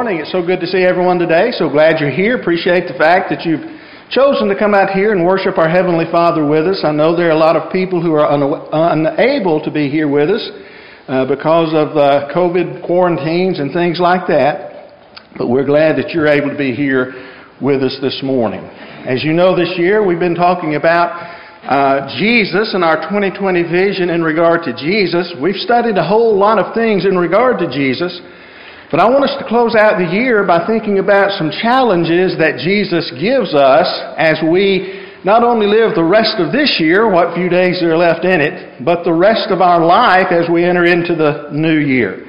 Morning. It's so good to see everyone today. So glad you're here. Appreciate the fact that you've chosen to come out here and worship our Heavenly Father with us. I know there are a lot of people who are un- unable to be here with us uh, because of uh, COVID quarantines and things like that. But we're glad that you're able to be here with us this morning. As you know, this year we've been talking about uh, Jesus and our 2020 vision in regard to Jesus. We've studied a whole lot of things in regard to Jesus. But I want us to close out the year by thinking about some challenges that Jesus gives us as we not only live the rest of this year, what few days are left in it, but the rest of our life as we enter into the new year.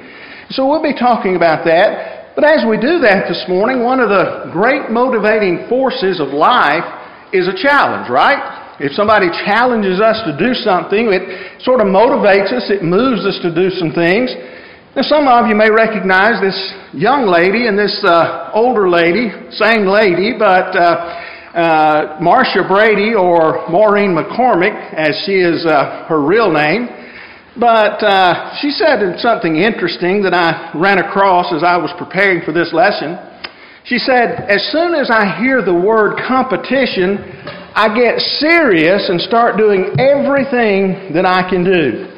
So we'll be talking about that. But as we do that this morning, one of the great motivating forces of life is a challenge, right? If somebody challenges us to do something, it sort of motivates us, it moves us to do some things. Now, some of you may recognize this young lady and this uh, older lady, same lady, but uh, uh, Marcia Brady or Maureen McCormick, as she is uh, her real name. But uh, she said something interesting that I ran across as I was preparing for this lesson. She said, As soon as I hear the word competition, I get serious and start doing everything that I can do.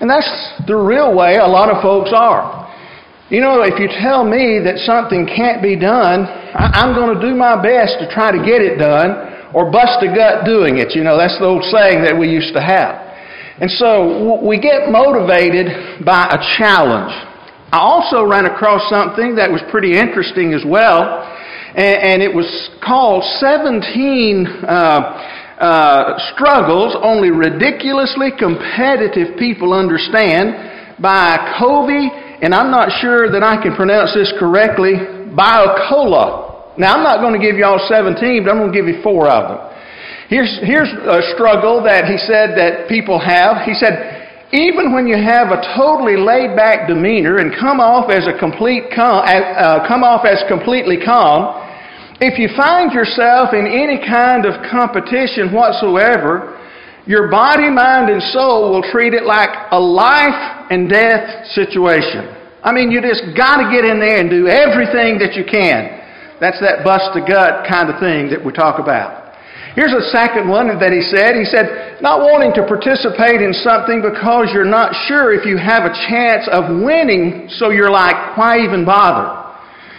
And that's the real way a lot of folks are. You know, if you tell me that something can't be done, I'm going to do my best to try to get it done or bust a gut doing it. You know, that's the old saying that we used to have. And so we get motivated by a challenge. I also ran across something that was pretty interesting as well, and, it was called 17 uh, uh, struggles only ridiculously competitive people understand by Covey, and I'm not sure that I can pronounce this correctly, Biocola. Now, I'm not going to give y'all 17, but I'm going to give you four of them. Here's, here's a struggle that he said that people have. He said, even when you have a totally laid back demeanor and come off as a complete uh, come off as completely calm, if you find yourself in any kind of competition whatsoever, your body, mind, and soul will treat it like a life and death situation. I mean, you just got to get in there and do everything that you can. That's that bust the gut kind of thing that we talk about. Here's a second one that he said. He said, not wanting to participate in something because you're not sure if you have a chance of winning, so you're like, why even bother?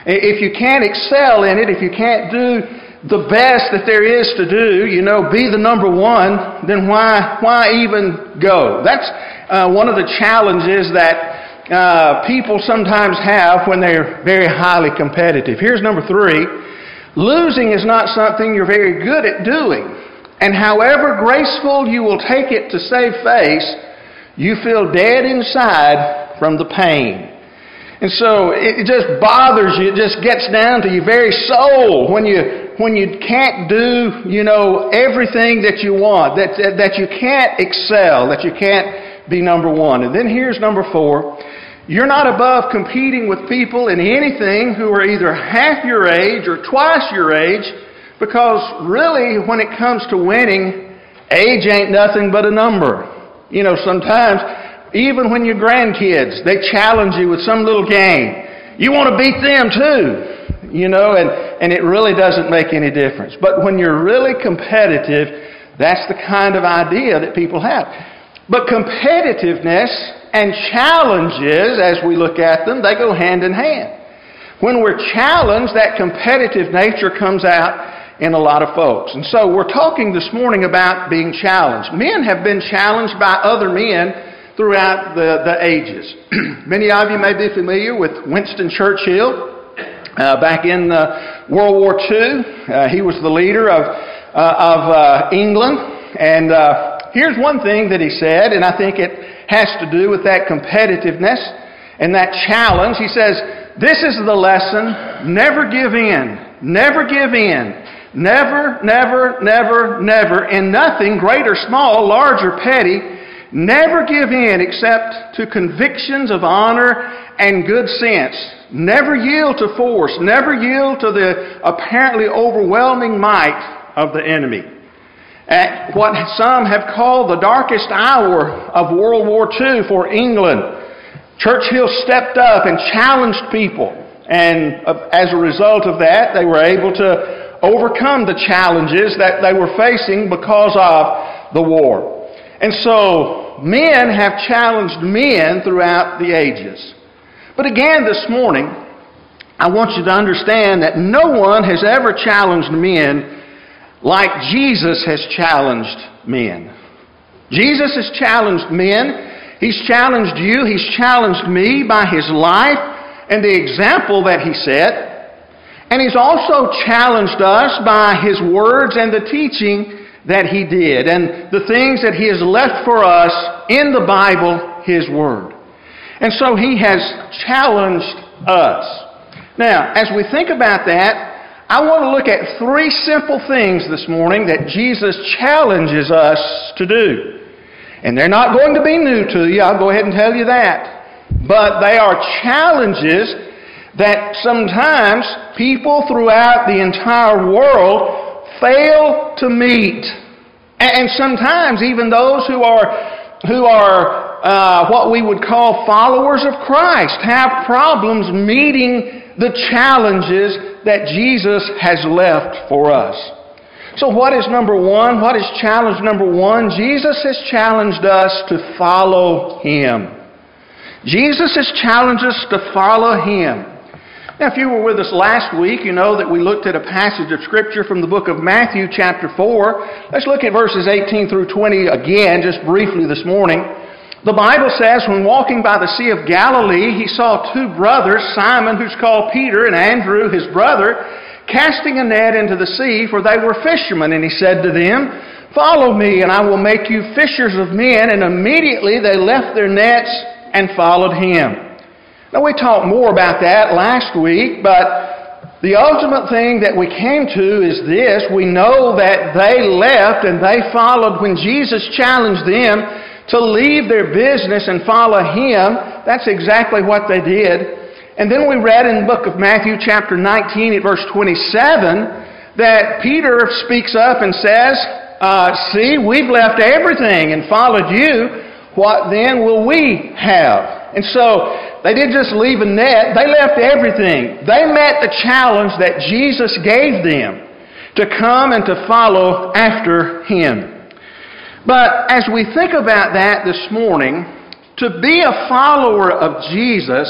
If you can't excel in it, if you can't do the best that there is to do, you know, be the number one, then why, why even go? That's uh, one of the challenges that uh, people sometimes have when they're very highly competitive. Here's number three losing is not something you're very good at doing. And however graceful you will take it to save face, you feel dead inside from the pain. And so it just bothers you. It just gets down to your very soul when you when you can't do, you know, everything that you want, that that you can't excel, that you can't be number 1. And then here's number 4. You're not above competing with people in anything who are either half your age or twice your age because really when it comes to winning, age ain't nothing but a number. You know, sometimes even when your grandkids, they challenge you with some little game. You want to beat them too, you know, and, and it really doesn't make any difference. But when you're really competitive, that's the kind of idea that people have. But competitiveness and challenges, as we look at them, they go hand in hand. When we're challenged, that competitive nature comes out in a lot of folks. And so we're talking this morning about being challenged. Men have been challenged by other men throughout the, the ages. Many of you may be familiar with Winston Churchill. Uh, back in uh, World War II, uh, he was the leader of, uh, of uh, England. And uh, here's one thing that he said, and I think it has to do with that competitiveness and that challenge. He says, This is the lesson never give in. Never give in. Never, never, never, never, in nothing, great or small, large or petty, Never give in except to convictions of honor and good sense. Never yield to force. Never yield to the apparently overwhelming might of the enemy. At what some have called the darkest hour of World War II for England, Churchill stepped up and challenged people And uh, as a result of that, they were able to overcome the challenges that they were facing because of the war. And so, men have challenged men throughout the ages. But again, this morning, I want you to understand that no one has ever challenged men like Jesus has challenged men. Jesus has challenged men. He's challenged you. He's challenged me by his life and the example that he set. And he's also challenged us by his words and the teaching that he did and the things that he has left for us in the Bible, his word. And so he has challenged us. Now, as we think about that, I want to look at three simple things this morning that Jesus challenges us to do. And they're not going to be new to you, I'll go ahead and tell you that. But they are challenges that sometimes people throughout the entire world fail to meet. And sometimes even those who are, who are uh, what we would call followers of Christ have problems meeting the challenges that Jesus has left for us. So, what is number one? What is challenge number one? Jesus has challenged us to follow Him. Jesus has challenged us to follow Him. Now, if you were with us last week, you know that we looked at a passage of Scripture from the book of Matthew, chapter 4. Let's look at verses 18 through 20 again, just briefly this morning. The Bible says, when walking by the Sea of Galilee, he saw two brothers, Simon, who's called Peter, and Andrew, his brother casting a net into the sea, for they were fishermen. And he said to them, Follow me, and I will make you fishers of men. And immediately they left their nets and followed him. Now, we talked more about that last week, but the ultimate thing that we came to is this. We know that they left and they followed when Jesus challenged them to leave their business and follow him. That's exactly what they did. And then we read in the book of Matthew, chapter 19, at verse 27, that Peter speaks up and says, uh, See, we've left everything and followed you. What then will we have? And so they didn't just leave a net, they left everything. They met the challenge that Jesus gave them to come and to follow after Him. But as we think about that this morning, to be a follower of Jesus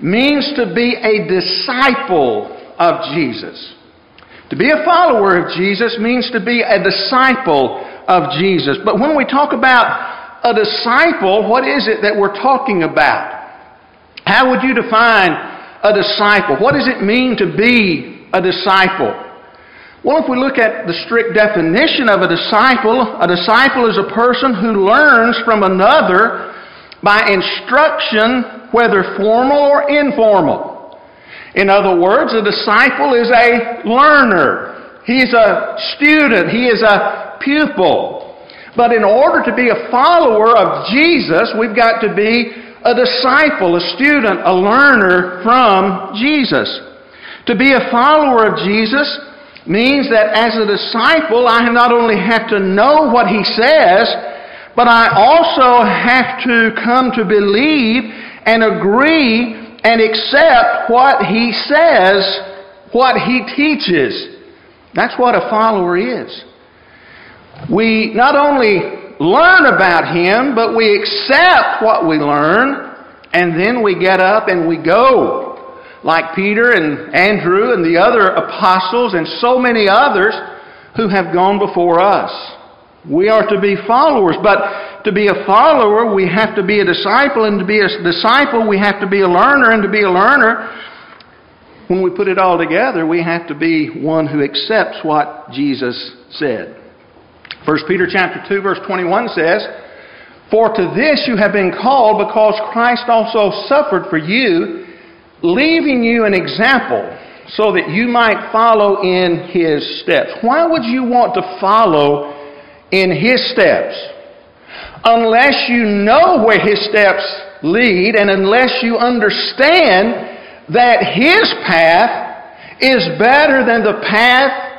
means to be a disciple of Jesus. To be a follower of Jesus means to be a disciple of Jesus. But when we talk about a disciple, what is it that we're talking about? How would you define a disciple? What does it mean to be a disciple? Well, if we look at the strict definition of a disciple, a disciple is a person who learns from another by instruction whether formal or informal. In other words, a disciple is a learner. He's a student. He is a pupil. But in order to be a follower of Jesus, we've got to be a disciple, a student, a learner from Jesus. To be a follower of Jesus means that as a disciple, I not only have to know what he says, but I also have to come to believe and agree and accept what he says, what he teaches. That's what a follower is. We not only learn about him, but we accept what we learn, and then we get up and we go. Like Peter and Andrew and the other apostles and so many others who have gone before us. We are to be followers, but to be a follower, we have to be a disciple, and to be a disciple, we have to be a learner, and to be a learner, when we put it all together, we have to be one who accepts what Jesus said. 1 Peter chapter 2 verse 21 says, "For to this you have been called because Christ also suffered for you, leaving you an example so that you might follow in his steps." Why would you want to follow in His steps. Unless you know where His steps lead and unless you understand that His path is better than the path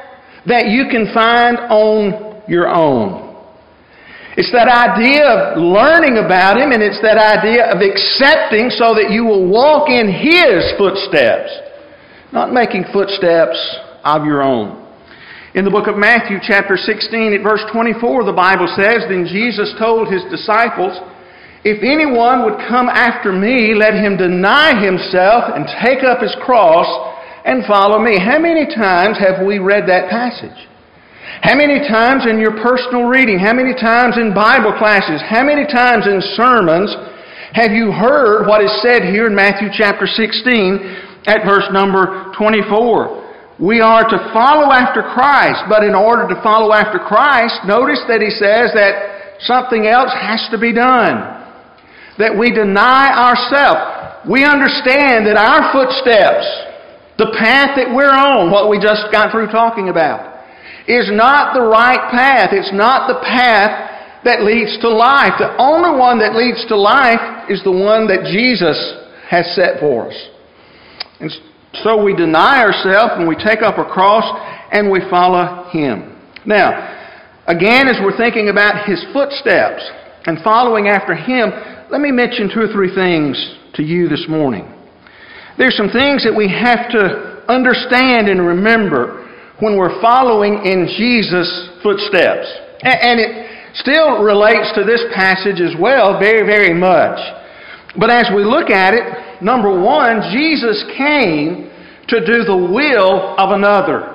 that you can find on your own. It's that idea of learning about Him, and it's that idea of accepting so that you will walk in His footsteps, not making footsteps of your own. In the book of Matthew, chapter 16, at verse 24, the Bible says, Then Jesus told His disciples, If anyone would come after me, let him deny himself and take up his cross and follow me. How many times have we read that passage? How many times in your personal reading? How many times in Bible classes? How many times in sermons have you heard what is said here in Matthew chapter 16 at verse number 24? We are to follow after Christ, but in order to follow after Christ, notice that he says that something else has to be done. That we deny ourselves. We understand that our footsteps, the path that we're on, what we just got through talking about, is not the right path. It's not the path that leads to life. The only one that leads to life is the one that Jesus has set for us. And so we deny ourselves and we take up our cross and we follow Him. Now, again, as we're thinking about His footsteps and following after Him, let me mention two or three things to you this morning. There's some things that we have to understand and remember when we're following in Jesus' footsteps. And it still relates to this passage as well, very, very much. But as we look at it, number one, Jesus came to do the will of another.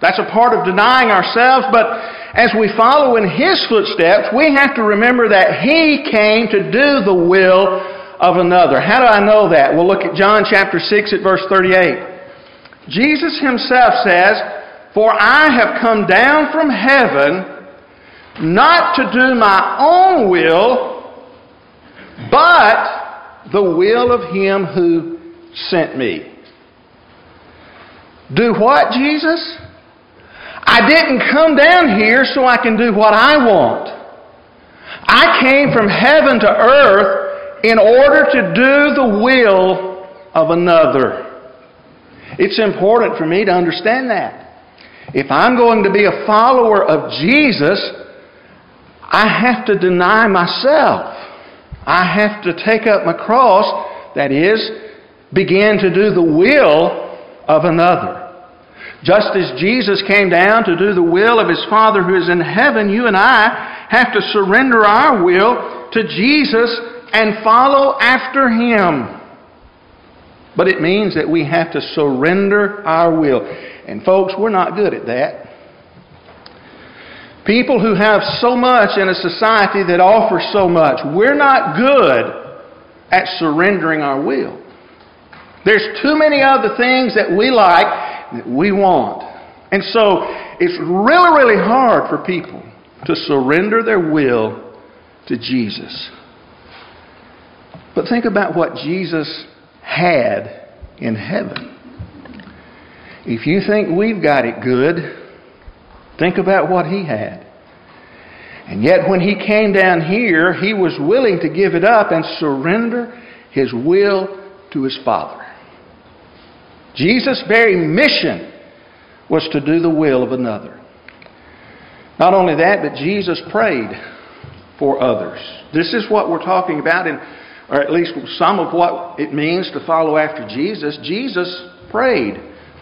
That's a part of denying ourselves, but as we follow in His footsteps, we have to remember that He came to do the will of another. How do I know that? We'll look at John chapter 6 at verse 38. Jesus Himself says, for I have come down from heaven not to do my own will, but the will of Him who sent me. Do what, Jesus? I didn't come down here so I can do what I want. I came from heaven to earth in order to do the will of another. It's important for me to understand that. If I'm going to be a follower of Jesus, I have to deny myself. I have to take up my cross, that is, begin to do the will of another. Just as Jesus came down to do the will of his Father who is in heaven, you and I have to surrender our will to Jesus and follow after him. But it means that we have to surrender our will. And folks, we're not good at that. People who have so much in a society that offers so much, we're not good at surrendering our will. There's too many other things that we like that we want. And so it's really, really hard for people to surrender their will to Jesus. But think about what Jesus had in heaven. If you think we've got it good, think about what he had. And yet, when he came down here, he was willing to give it up and surrender his will to his Father. Jesus' very mission was to do the will of another. Not only that, but Jesus prayed for others. This is what we're talking about, in, or at least some of what it means to follow after Jesus. Jesus prayed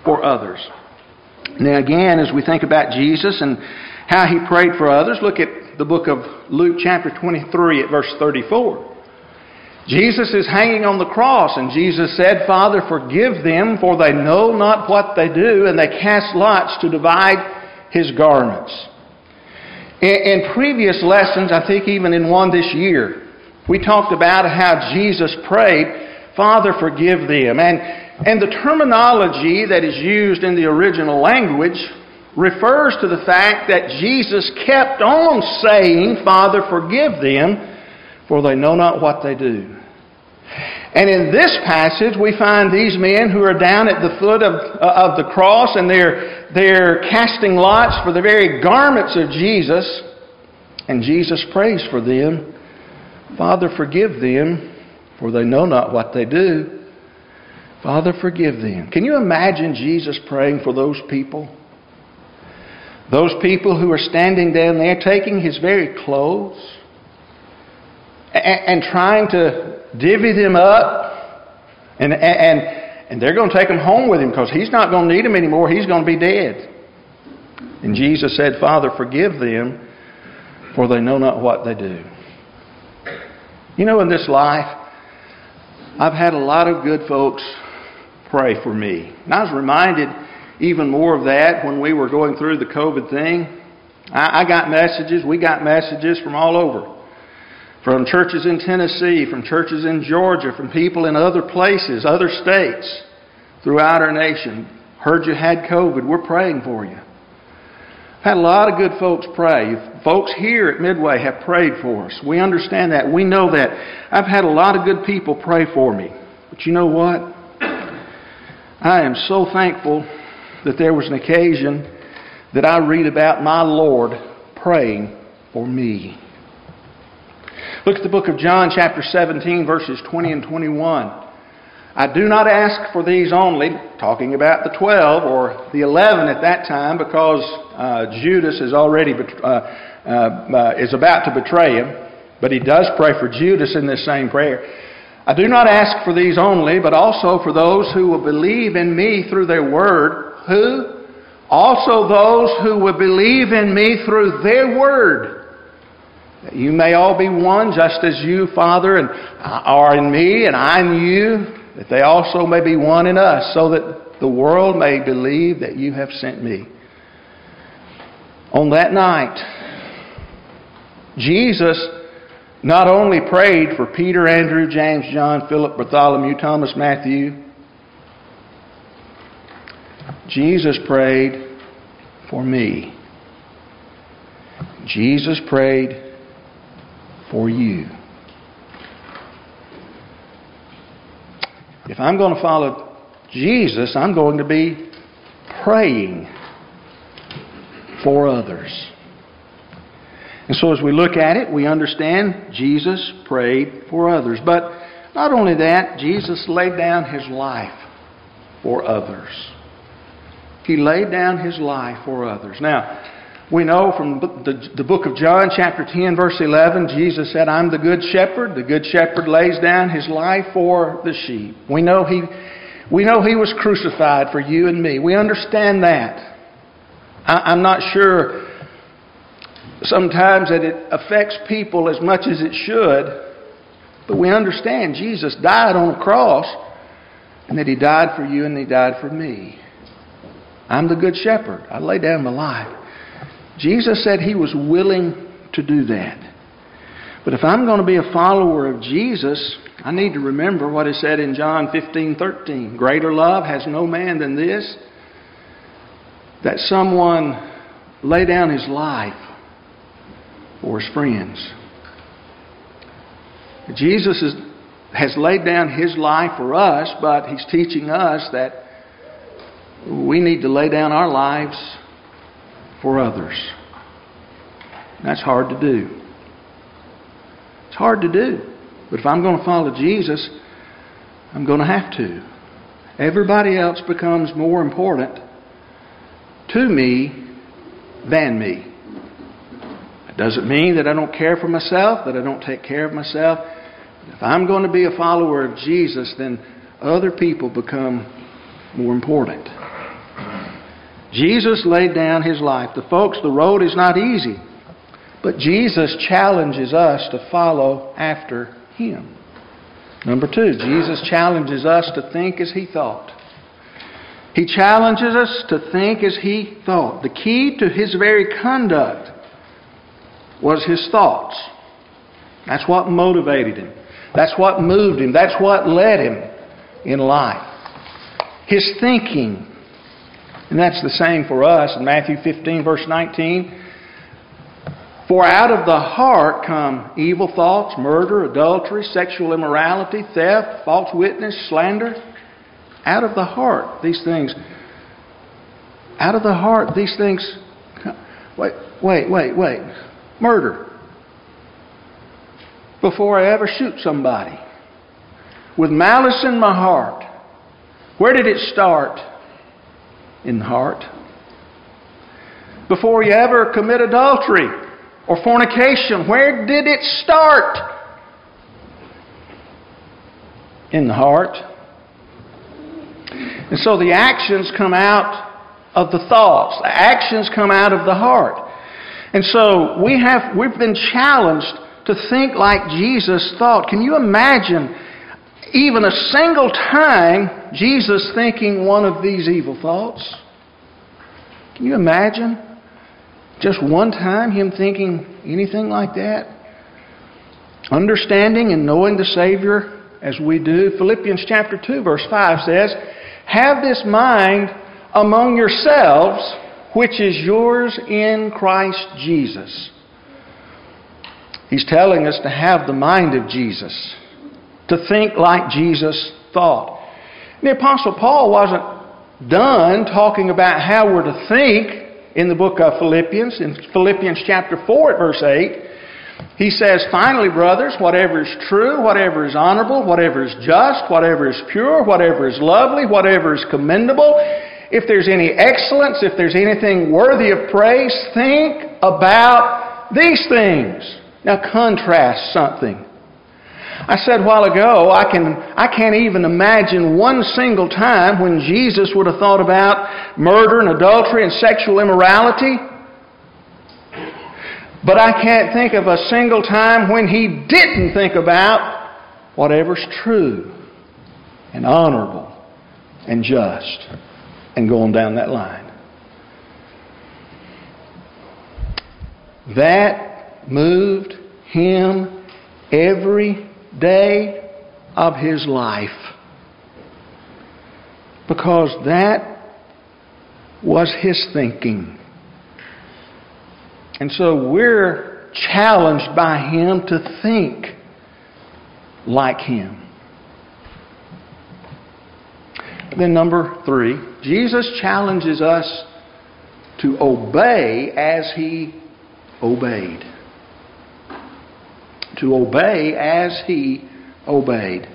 for others. Now, again, as we think about Jesus and how he prayed for others, look at the book of Luke, chapter 23, at verse 34. Jesus is hanging on the cross, and Jesus said, Father, forgive them, for they know not what they do, and they cast lots to divide his garments. In, in previous lessons, I think even in one this year, we talked about how Jesus prayed, Father, forgive them. And and the terminology that is used in the original language refers to the fact that Jesus kept on saying, Father, forgive them, for they know not what they do. And in this passage, we find these men who are down at the foot of, uh, of the cross and they're, they're casting lots for the very garments of Jesus. And Jesus prays for them Father, forgive them, for they know not what they do. Father, forgive them. Can you imagine Jesus praying for those people? Those people who are standing down there taking his very clothes and, and trying to divvy them up, and, and, and they're going to take them home with him because he's not going to need them anymore. He's going to be dead. And Jesus said, Father, forgive them, for they know not what they do. You know, in this life, I've had a lot of good folks pray for me. And I was reminded even more of that when we were going through the COVID thing. I, I got messages, we got messages from all over. From churches in Tennessee, from churches in Georgia, from people in other places, other states throughout our nation. Heard you had COVID. We're praying for you. Had a lot of good folks pray. Folks here at Midway have prayed for us. We understand that. We know that. I've had a lot of good people pray for me. But you know what? I am so thankful that there was an occasion that I read about my Lord praying for me. Look at the book of John, chapter 17, verses 20 and 21. I do not ask for these only, talking about the 12 or the 11 at that time, because uh, Judas is already uh, uh, uh, is about to betray him, but he does pray for Judas in this same prayer. I do not ask for these only, but also for those who will believe in me through their word. Who? Also those who will believe in me through their word. You may all be one, just as you, Father, and are in me, and I in you that they also may be one in us, so that the world may believe that you have sent me. On that night, Jesus not only prayed for Peter, Andrew, James, John, Philip, Bartholomew, Thomas, Matthew, Jesus prayed for me. Jesus prayed for you. If I'm going to follow Jesus, I'm going to be praying for others. And so as we look at it, we understand Jesus prayed for others. But not only that, Jesus laid down his life for others. He laid down his life for others. Now, we know from the, book of John, chapter 10, verse 11, Jesus said, I'm the good shepherd. The good shepherd lays down his life for the sheep. We know he, we know he was crucified for you and me. We understand that. I, I'm not sure sometimes that it affects people as much as it should, but we understand Jesus died on a cross and that he died for you and he died for me. I'm the good shepherd. I lay down my life. Jesus said he was willing to do that. But if I'm going to be a follower of Jesus, I need to remember what is said in John 15 13. Greater love has no man than this, that someone lay down his life for his friends. Jesus is, has laid down his life for us, but he's teaching us that we need to lay down our lives for others. That's hard to do. It's hard to do. But if I'm going to follow Jesus, I'm going to have to. Everybody else becomes more important to me than me. It doesn't mean that I don't care for myself, that I don't take care of myself. If I'm going to be a follower of Jesus, then other people become more important. Jesus laid down his life. The folks, the road is not easy, but Jesus challenges us to follow after him. Number two, Jesus challenges us to think as he thought. He challenges us to think as he thought. The key to his very conduct was his thoughts. That's what motivated him. That's what moved him. That's what led him in life. His thinking and that's the same for us in Matthew 15, verse 19. For out of the heart come evil thoughts, murder, adultery, sexual immorality, theft, false witness, slander. Out of the heart, these things. Out of the heart, these things. Wait, wait, wait, wait. Murder. Before I ever shoot somebody. With malice in my heart. Where did it start? In the heart. before you ever commit adultery or fornication? Where did it start? In the heart. And so the actions come out of the thoughts. The actions come out of the heart. And so we have we've been challenged to think like Jesus thought. Can you imagine even a single time Jesus thinking one of these evil thoughts? Can you imagine just one time him thinking anything like that? Understanding and knowing the Savior as we do. Philippians chapter 2 verse 5 says, "Have this mind among yourselves, which is yours in Christ Jesus." He's telling us to have the mind of Jesus, to think like Jesus thought. The Apostle Paul wasn't done talking about how we're to think in the book of Philippians. In Philippians chapter 4 at verse 8, he says, Finally, brothers, whatever is true, whatever is honorable, whatever is just, whatever is pure, whatever is lovely, whatever is commendable, if there's any excellence, if there's anything worthy of praise, think about these things. Now contrast something. I said a while ago, I, can, I can't even imagine one single time when Jesus would have thought about murder and adultery and sexual immorality. But I can't think of a single time when he didn't think about whatever's true and honorable and just and going down that line. That moved him every day of his life. Because that was his thinking. And so we're challenged by him to think like him. Then, number three, Jesus challenges us to obey as he obeyed to obey as he obeyed.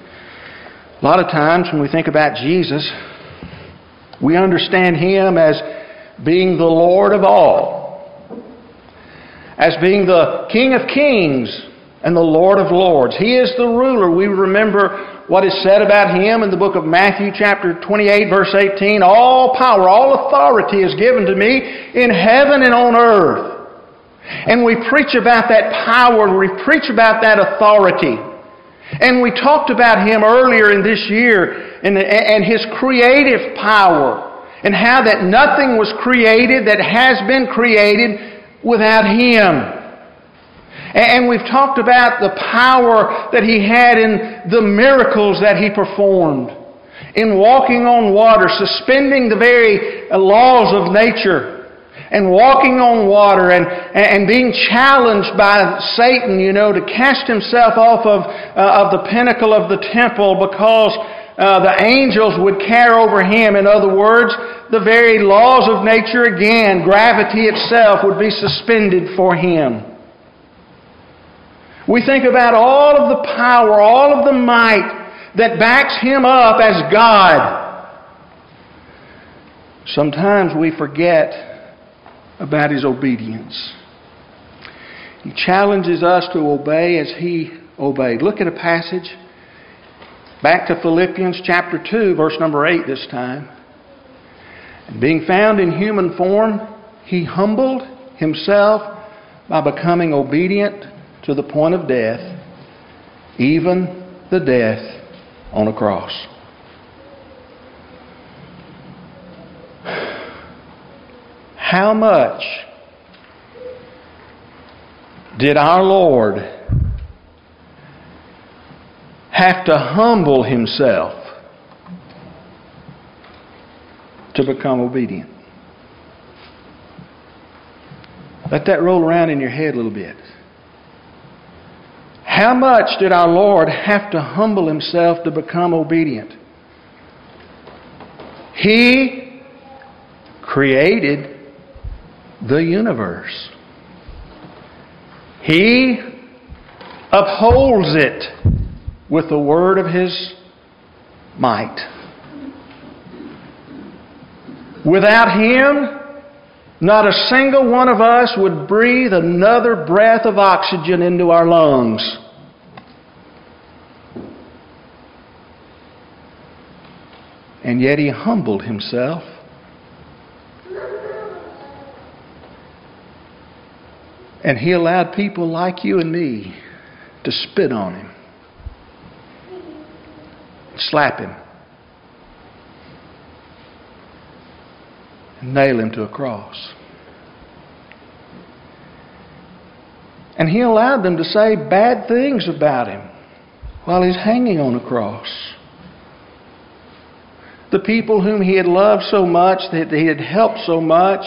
A lot of times when we think about Jesus, we understand him as being the Lord of all, as being the King of kings and the Lord of lords. He is the ruler. We remember what is said about him in the book of Matthew, chapter 28, verse 18. All power, all authority is given to me in heaven and on earth. And we preach about that power, we preach about that authority. And we talked about him earlier in this year and, and his creative power and how that nothing was created that has been created without him. And we've talked about the power that he had in the miracles that he performed, in walking on water, suspending the very laws of nature and walking on water and, and being challenged by Satan, you know, to cast himself off of, uh, of the pinnacle of the temple because uh, the angels would care over him. In other words, the very laws of nature again, gravity itself would be suspended for him. We think about all of the power, all of the might that backs him up as God. Sometimes we forget about his obedience. He challenges us to obey as he obeyed. Look at a passage back to Philippians chapter 2, verse number 8 this time. And being found in human form, he humbled himself by becoming obedient to the point of death, even the death on a cross. How much did our Lord have to humble himself to become obedient? Let that roll around in your head a little bit. How much did our Lord have to humble himself to become obedient? He created the universe. He upholds it with the word of His might. Without Him, not a single one of us would breathe another breath of oxygen into our lungs. And yet he humbled himself. And he allowed people like you and me to spit on him, slap him, and nail him to a cross. And he allowed them to say bad things about him while he's hanging on a cross. The people whom he had loved so much, that he had helped so much,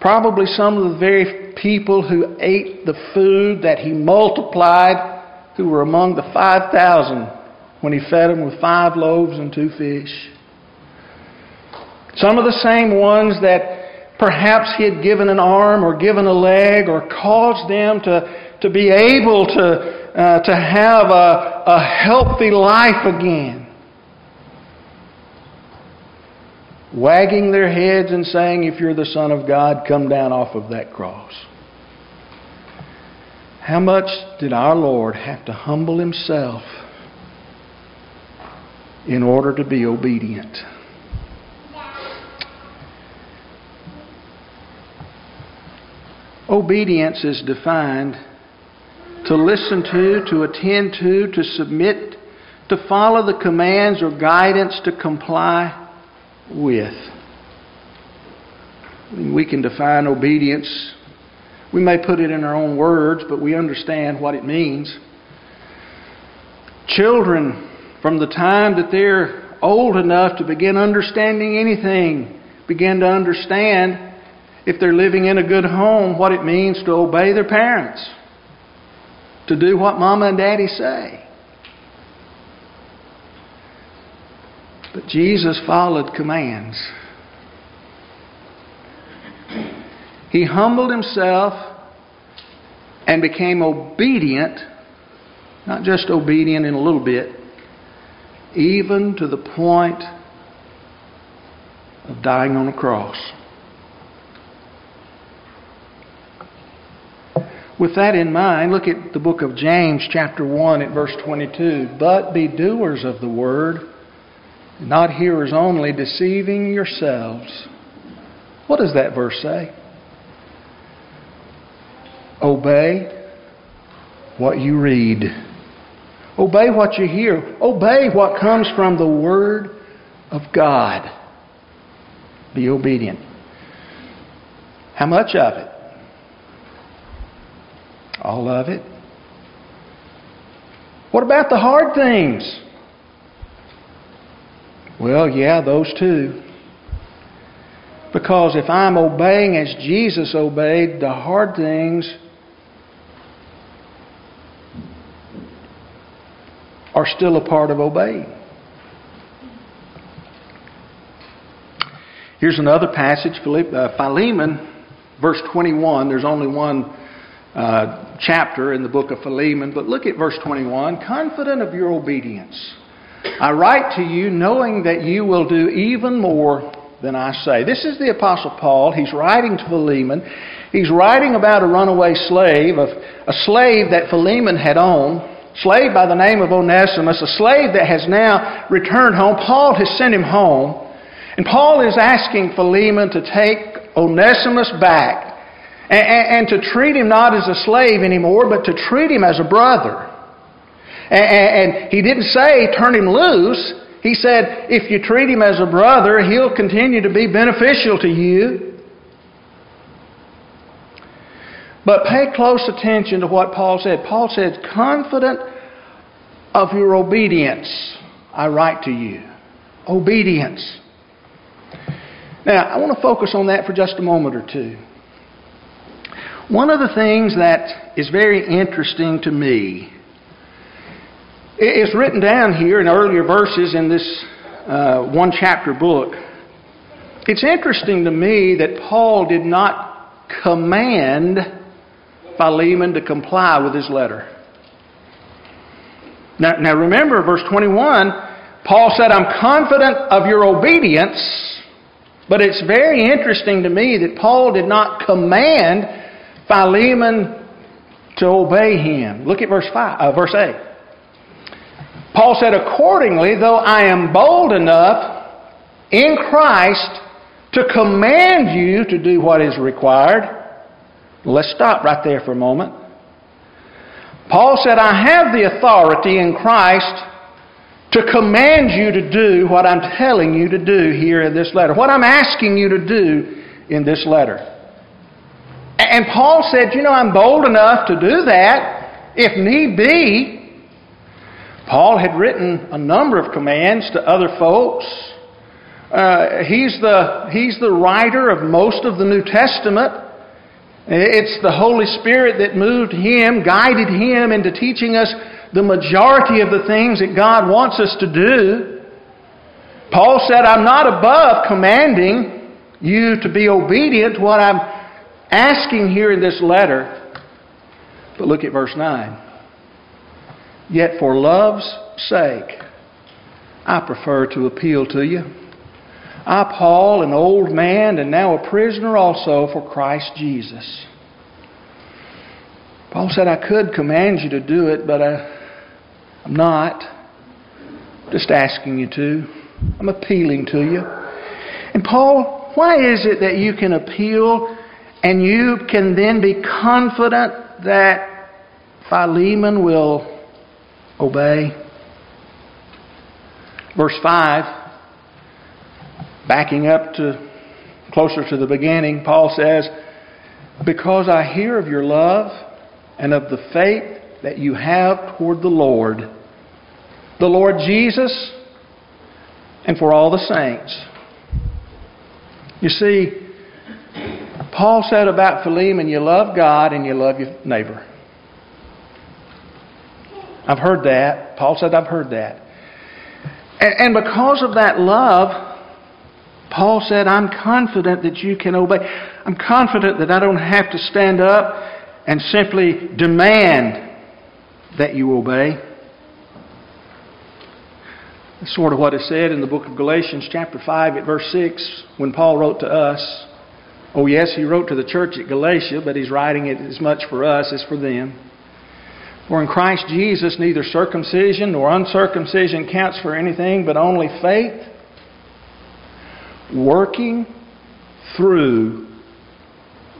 probably some of the very people who ate the food that he multiplied, who were among the 5,000 when he fed them with five loaves and two fish. Some of the same ones that perhaps he had given an arm or given a leg or caused them to, to be able to, uh, to have a, a healthy life again. Wagging their heads and saying, If you're the Son of God, come down off of that cross. How much did our Lord have to humble himself in order to be obedient? Obedience is defined to listen to, to attend to, to submit, to follow the commands or guidance, to comply with. We can define obedience. We may put it in our own words, but we understand what it means. Children, from the time that they're old enough to begin understanding anything, begin to understand if they're living in a good home, what it means to obey their parents, to do what mama and daddy say. But Jesus followed commands. He humbled himself and became obedient, not just obedient in a little bit, even to the point of dying on a cross. With that in mind, look at the book of James, chapter 1, at verse 22. But be doers of the word, not hearers only, deceiving yourselves. What does that verse say? Obey what you read. Obey what you hear. Obey what comes from the Word of God. Be obedient. How much of it? All of it? What about the hard things? Well, yeah, those too. Because if I'm obeying as Jesus obeyed, the hard things are still a part of obeying. Here's another passage, uh, Philemon, verse 21. There's only one uh, chapter in the book of Philemon, but look at verse 21. Confident of your obedience, I write to you knowing that you will do even more than I say. This is the Apostle Paul. He's writing to Philemon. He's writing about a runaway slave, a slave that Philemon had owned, slave by the name of Onesimus, a slave that has now returned home. Paul has sent him home. And Paul is asking Philemon to take Onesimus back and, and, to treat him not as a slave anymore, but to treat him as a brother. And, he didn't say turn him loose. He said if you treat him as a brother, he'll continue to be beneficial to you. But pay close attention to what Paul said. Paul said, confident of your obedience, I write to you. Obedience. Now, I want to focus on that for just a moment or two. One of the things that is very interesting to me is written down here in earlier verses in this uh, one chapter book. It's interesting to me that Paul did not command Philemon to comply with his letter. Now, now remember, verse 21, Paul said, I'm confident of your obedience But it's very interesting to me that Paul did not command Philemon to obey him. Look at verse five, uh, verse eight. Paul said, "Accordingly, though I am bold enough in Christ to command you to do what is required." Let's stop right there for a moment. Paul said, "I have the authority in Christ to command you to do what I'm telling you to do here in this letter, what I'm asking you to do in this letter. And Paul said, You know, I'm bold enough to do that if need be. Paul had written a number of commands to other folks. Uh, he's, the, he's the writer of most of the New Testament. It's the Holy Spirit that moved him, guided him into teaching us the majority of the things that God wants us to do. Paul said, I'm not above commanding you to be obedient to what I'm asking here in this letter. But look at verse 9. Yet for love's sake, I prefer to appeal to you. I, Paul, an old man and now a prisoner also for Christ Jesus. Paul said, I could command you to do it, but I, I'm not. Just asking you to. I'm appealing to you. And Paul, why is it that you can appeal and you can then be confident that Philemon will obey? Verse 5, backing up to closer to the beginning, Paul says, Because I hear of your love and of the faith that you have toward the Lord the Lord Jesus, and for all the saints. You see, Paul said about Philemon, you love God and you love your neighbor. I've heard that. Paul said, I've heard that. And, because of that love, Paul said, I'm confident that you can obey. I'm confident that I don't have to stand up and simply demand that you obey. That's sort of what is said in the book of Galatians, chapter 5, at verse 6, when Paul wrote to us. Oh, yes, he wrote to the church at Galatia, but he's writing it as much for us as for them. For in Christ Jesus, neither circumcision nor uncircumcision counts for anything, but only faith working through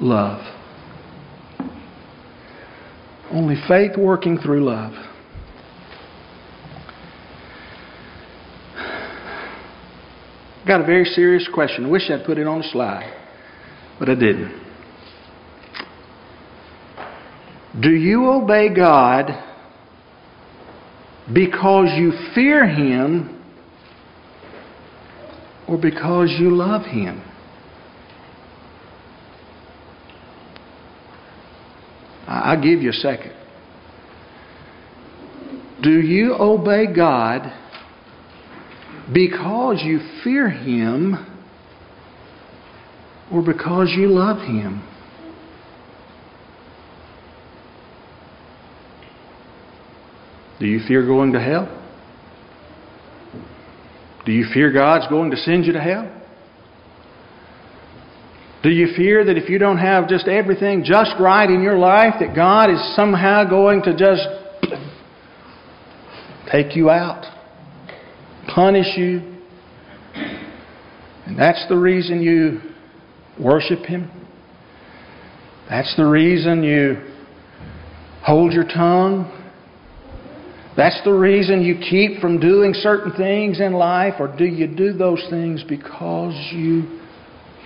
love. Only faith working through love. got a very serious question. I wish I'd put it on the slide, but I didn't. Do you obey God because you fear Him or because you love Him? I'll give you a second. Do you obey God because you fear Him or because you love Him? Do you fear going to hell? Do you fear God's going to send you to hell? Do you fear that if you don't have just everything just right in your life, that God is somehow going to just take you out? punish you. And that's the reason you worship Him. That's the reason you hold your tongue. That's the reason you keep from doing certain things in life, or do you do those things because you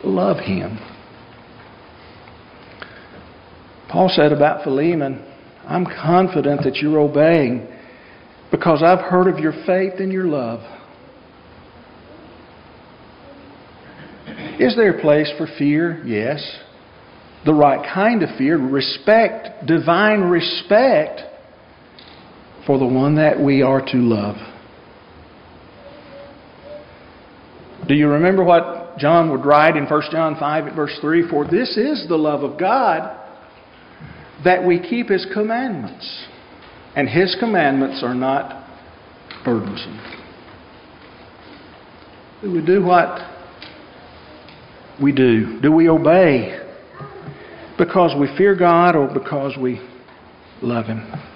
love Him? Paul said about Philemon, I'm confident that you're obeying because I've heard of your faith and your love. Is there a place for fear? Yes. The right kind of fear, respect, divine respect for the one that we are to love. Do you remember what John would write in 1 John 5 at verse 3? For this is the love of God that we keep His commandments. And His commandments are not burdensome. Do we do what we do? Do we obey because we fear God or because we love Him?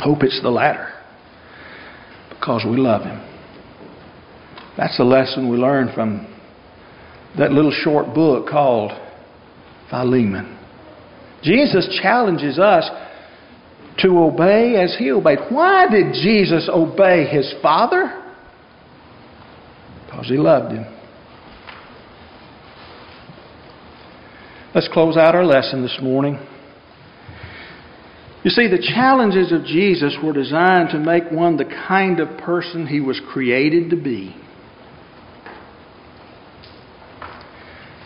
Hope it's the latter. Because we love Him. That's the lesson we learn from that little short book called Philemon. Jesus challenges us to obey as He obeyed. Why did Jesus obey His Father? Because He loved Him. Let's close out our lesson this morning. You see, the challenges of Jesus were designed to make one the kind of person he was created to be.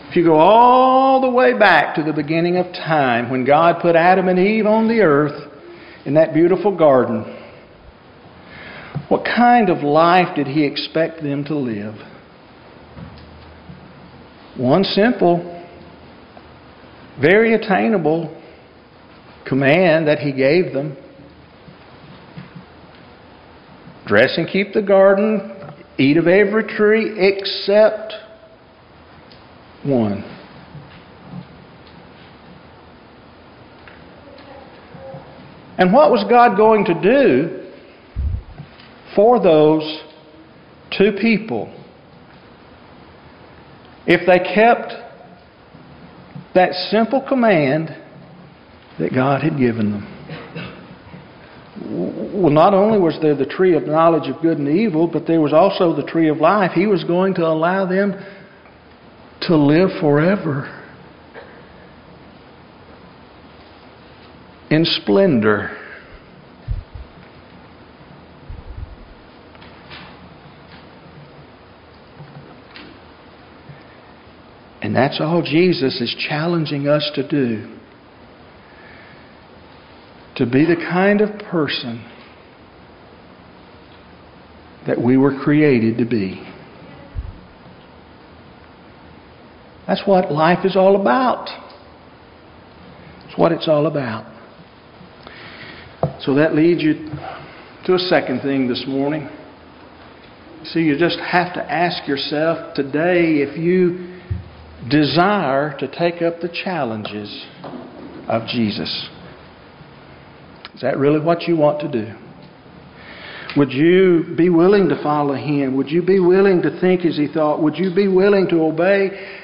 If you go all the way back to the beginning of time, when God put Adam and Eve on the earth in that beautiful garden, what kind of life did he expect them to live? One simple, very attainable command that he gave them. Dress and keep the garden, eat of every tree except one. And what was God going to do for those two people if they kept that simple command that God had given them. Well, not only was there the tree of knowledge of good and evil, but there was also the tree of life. He was going to allow them to live forever in splendor. And that's all Jesus is challenging us to do to be the kind of person that we were created to be. That's what life is all about. It's what it's all about. So that leads you to a second thing this morning. See, you just have to ask yourself today if you desire to take up the challenges of Jesus. Is that really what you want to do? Would you be willing to follow Him? Would you be willing to think as He thought? Would you be willing to obey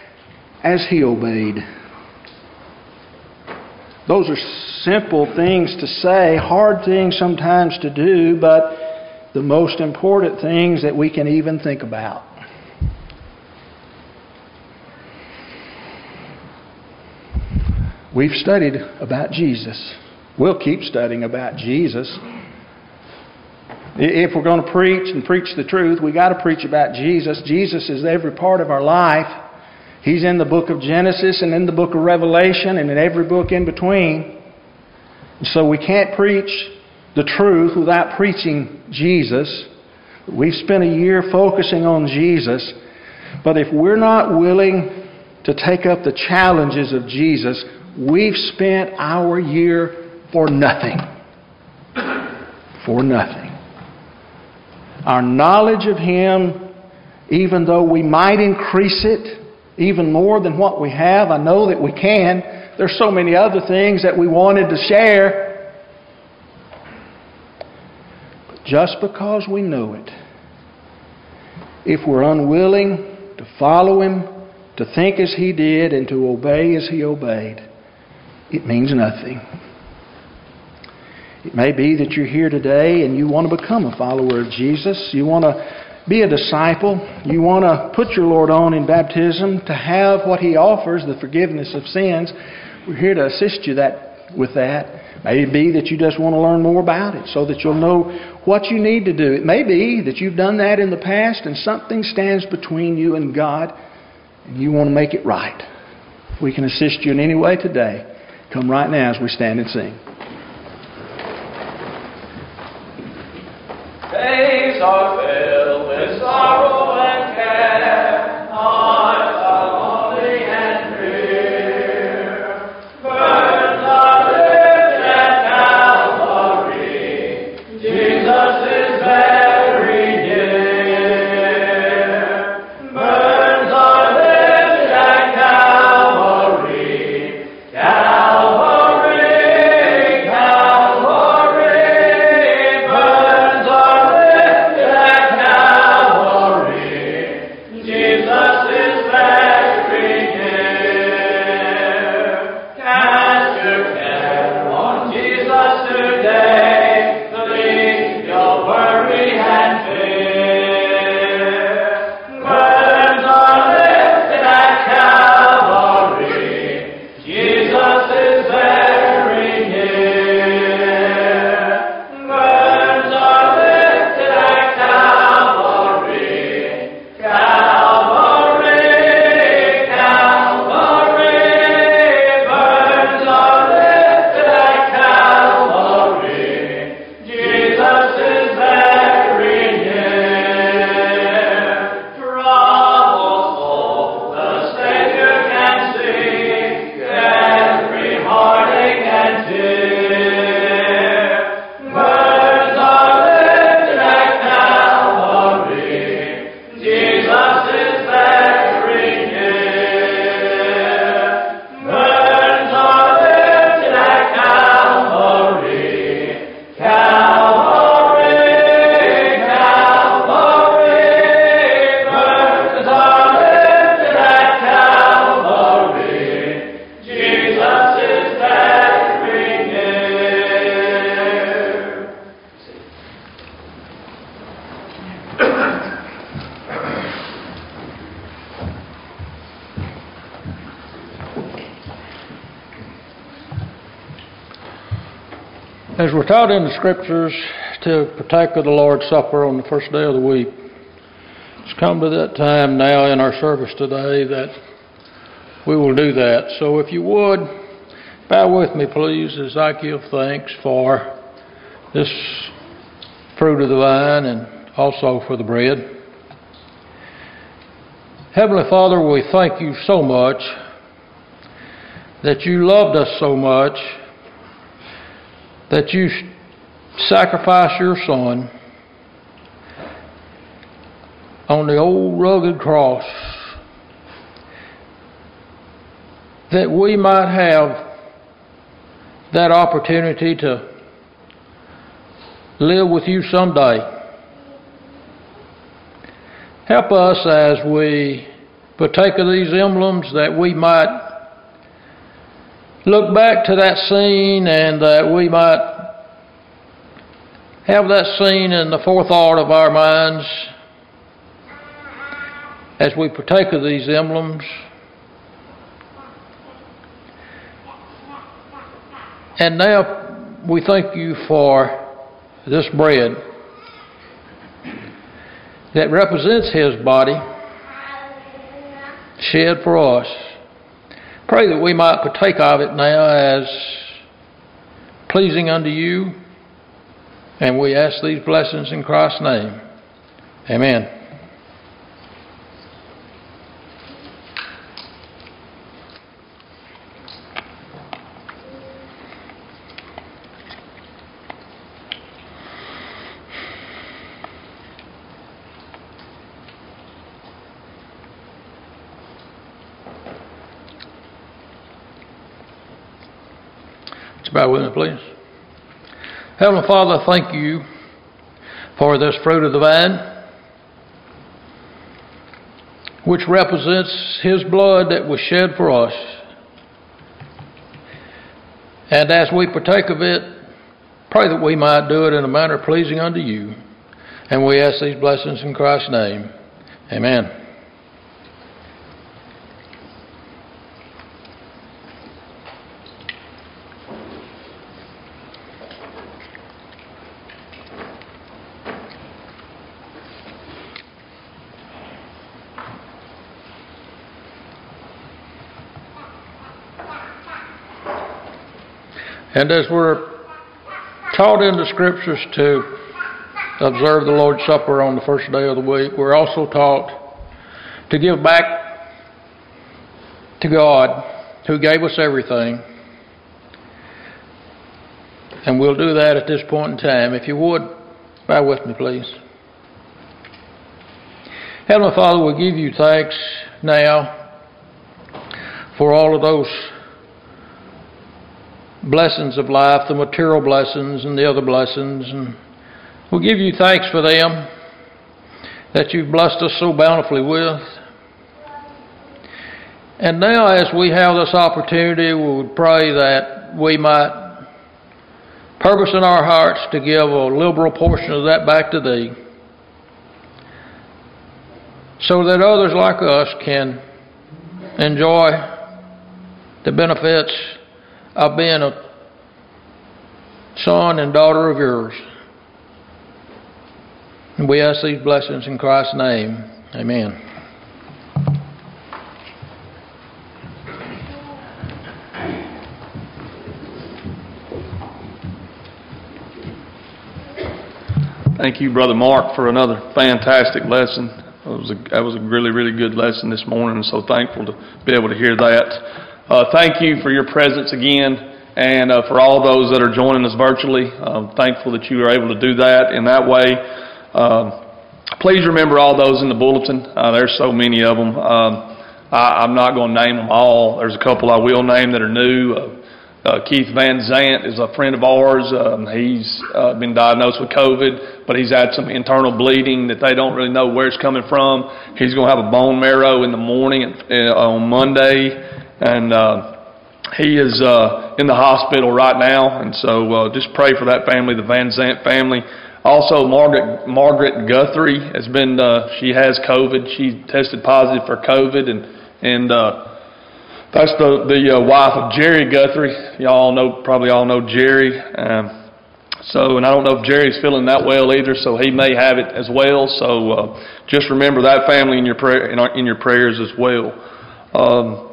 as He obeyed? Those are simple things to say, hard things sometimes to do, but the most important things that we can even think about. We've studied about Jesus. We'll keep studying about Jesus. If we're going to preach and preach the truth, we got to preach about Jesus. Jesus is every part of our life. He's in the book of Genesis and in the book of Revelation and in every book in between. So we can't preach the truth without preaching Jesus. We've spent a year focusing on Jesus. But if we're not willing to take up the challenges of Jesus, we've spent our year for nothing. For nothing. Our knowledge of Him, even though we might increase it even more than what we have, I know that we can. There's so many other things that we wanted to share. But just because we know it, if we're unwilling to follow Him, to think as He did, and to obey as He obeyed, it means nothing. It may be that you're here today and you want to become a follower of Jesus. You want to be a disciple. You want to put your Lord on in baptism to have what He offers, the forgiveness of sins. We're here to assist you that, with that. May it be that you just want to learn more about it so that you'll know what you need to do. It may be that you've done that in the past and something stands between you and God and you want to make it right. We can assist you in any way today, come right now as we stand and sing. Are filled with sorrow As we're taught in the scriptures to partake of the Lord's Supper on the first day of the week, it's come to that time now in our service today that we will do that. So if you would, bow with me, please, as I give thanks for this fruit of the vine and also for the bread. Heavenly Father, we thank you so much that you loved us so much that you sacrificed your Son on the old rugged cross that we might have that opportunity to live with you someday. Help us as we partake of these emblems that we might look back to that scene and that we might have that scene in the forethought of our minds as we partake of these emblems. And now we thank you for this bread that represents his body shed for us. Pray that we might partake of it now as pleasing unto you. And we ask these blessings in Christ's name. Amen. With me, please. Heavenly Father, thank you for this fruit of the vine, which represents His blood that was shed for us. And as we partake of it, pray that we might do it in a manner pleasing unto you. And we ask these blessings in Christ's name. Amen. And as we're taught in the scriptures to observe the Lord's Supper on the first day of the week, we're also taught to give back to God who gave us everything. And we'll do that at this point in time. If you would, bow with me, please. Heavenly Father, we give you thanks now for all of those blessings of life, the material blessings and the other blessings. And we give you thanks for them that you've blessed us so bountifully with. And now, as we have this opportunity, we would pray that we might purpose in our hearts to give a liberal portion of that back to Thee, so that others like us can enjoy the benefits of been a son and daughter of yours. And we ask these blessings in Christ's name. Amen. Thank you, Brother Mark, for another fantastic lesson. It was a, that was a really, really good lesson this morning, so thankful to be able to hear that. Uh, thank you for your presence again, and uh, for all those that are joining us virtually. I'm thankful that you are able to do that in that way. Um, please remember all those in the bulletin. Uh, there's so many of them. Um, I, I'm not going to name them all. There's a couple I will name that are new. Uh, uh, Keith Van Zant is a friend of ours. Um, he's uh, been diagnosed with COVID, but he's had some internal bleeding that they don't really know where it's coming from. He's going to have a bone marrow in the morning uh, on Monday and uh, he is uh, in the hospital right now. And so uh, just pray for that family, the Van Zant family. Also, Margaret Margaret Guthrie has been. Uh, she has COVID. She tested positive for COVID, and and uh, that's the the uh, wife of Jerry Guthrie. Y'all know probably all know Jerry. Um, So, and I don't know if Jerry's feeling that well either, so he may have it as well. So, uh, just remember that family in your prayer in, our, in your prayers as well. Um,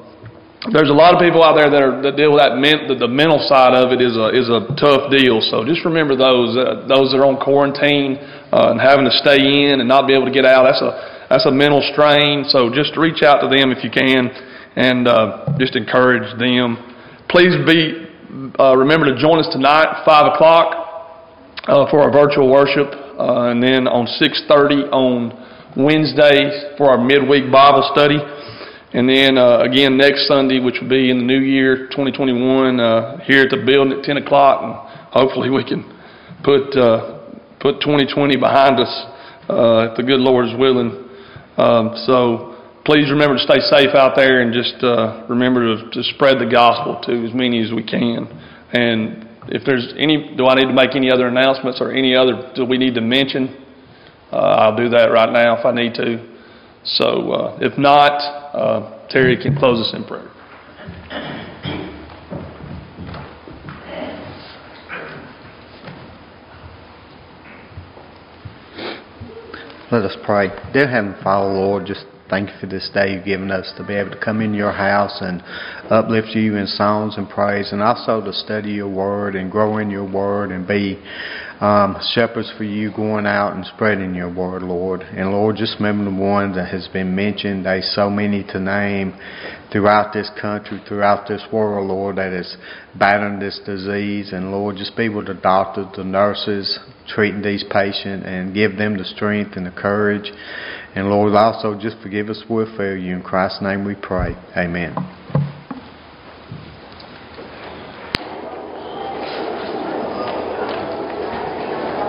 there's a lot of people out there that are that deal with that men, the, the mental side of it is a is a tough deal. So just remember those uh, those that are on quarantine uh, and having to stay in and not be able to get out. That's a that's a mental strain. So just reach out to them if you can, and uh, just encourage them. Please be uh, remember to join us tonight, five o'clock, uh, for our virtual worship, uh, and then on six thirty on Wednesday for our midweek Bible study. And then uh, again next Sunday, which will be in the new year, 2021, uh, here at the building at 10 o'clock, and hopefully we can put uh, put 2020 behind us uh, if the good Lord is willing. Um, so please remember to stay safe out there, and just uh, remember to, to spread the gospel to as many as we can. And if there's any, do I need to make any other announcements or any other do we need to mention? Uh, I'll do that right now if I need to. So uh, if not, uh, Terry can close us in prayer. Let us pray. Dear Heavenly Father, Lord, just thank you for this day you've given us to be able to come in your house and uplift you in songs and praise, and also to study your word and grow in your word and be um, shepherds for you going out and spreading your word, Lord. And Lord, just remember the one that has been mentioned. There's so many to name throughout this country, throughout this world, Lord, that is battling this disease. And Lord, just be with the doctors, the nurses treating these patients and give them the strength and the courage. And Lord, also just forgive us for failure. In Christ's name we pray. Amen.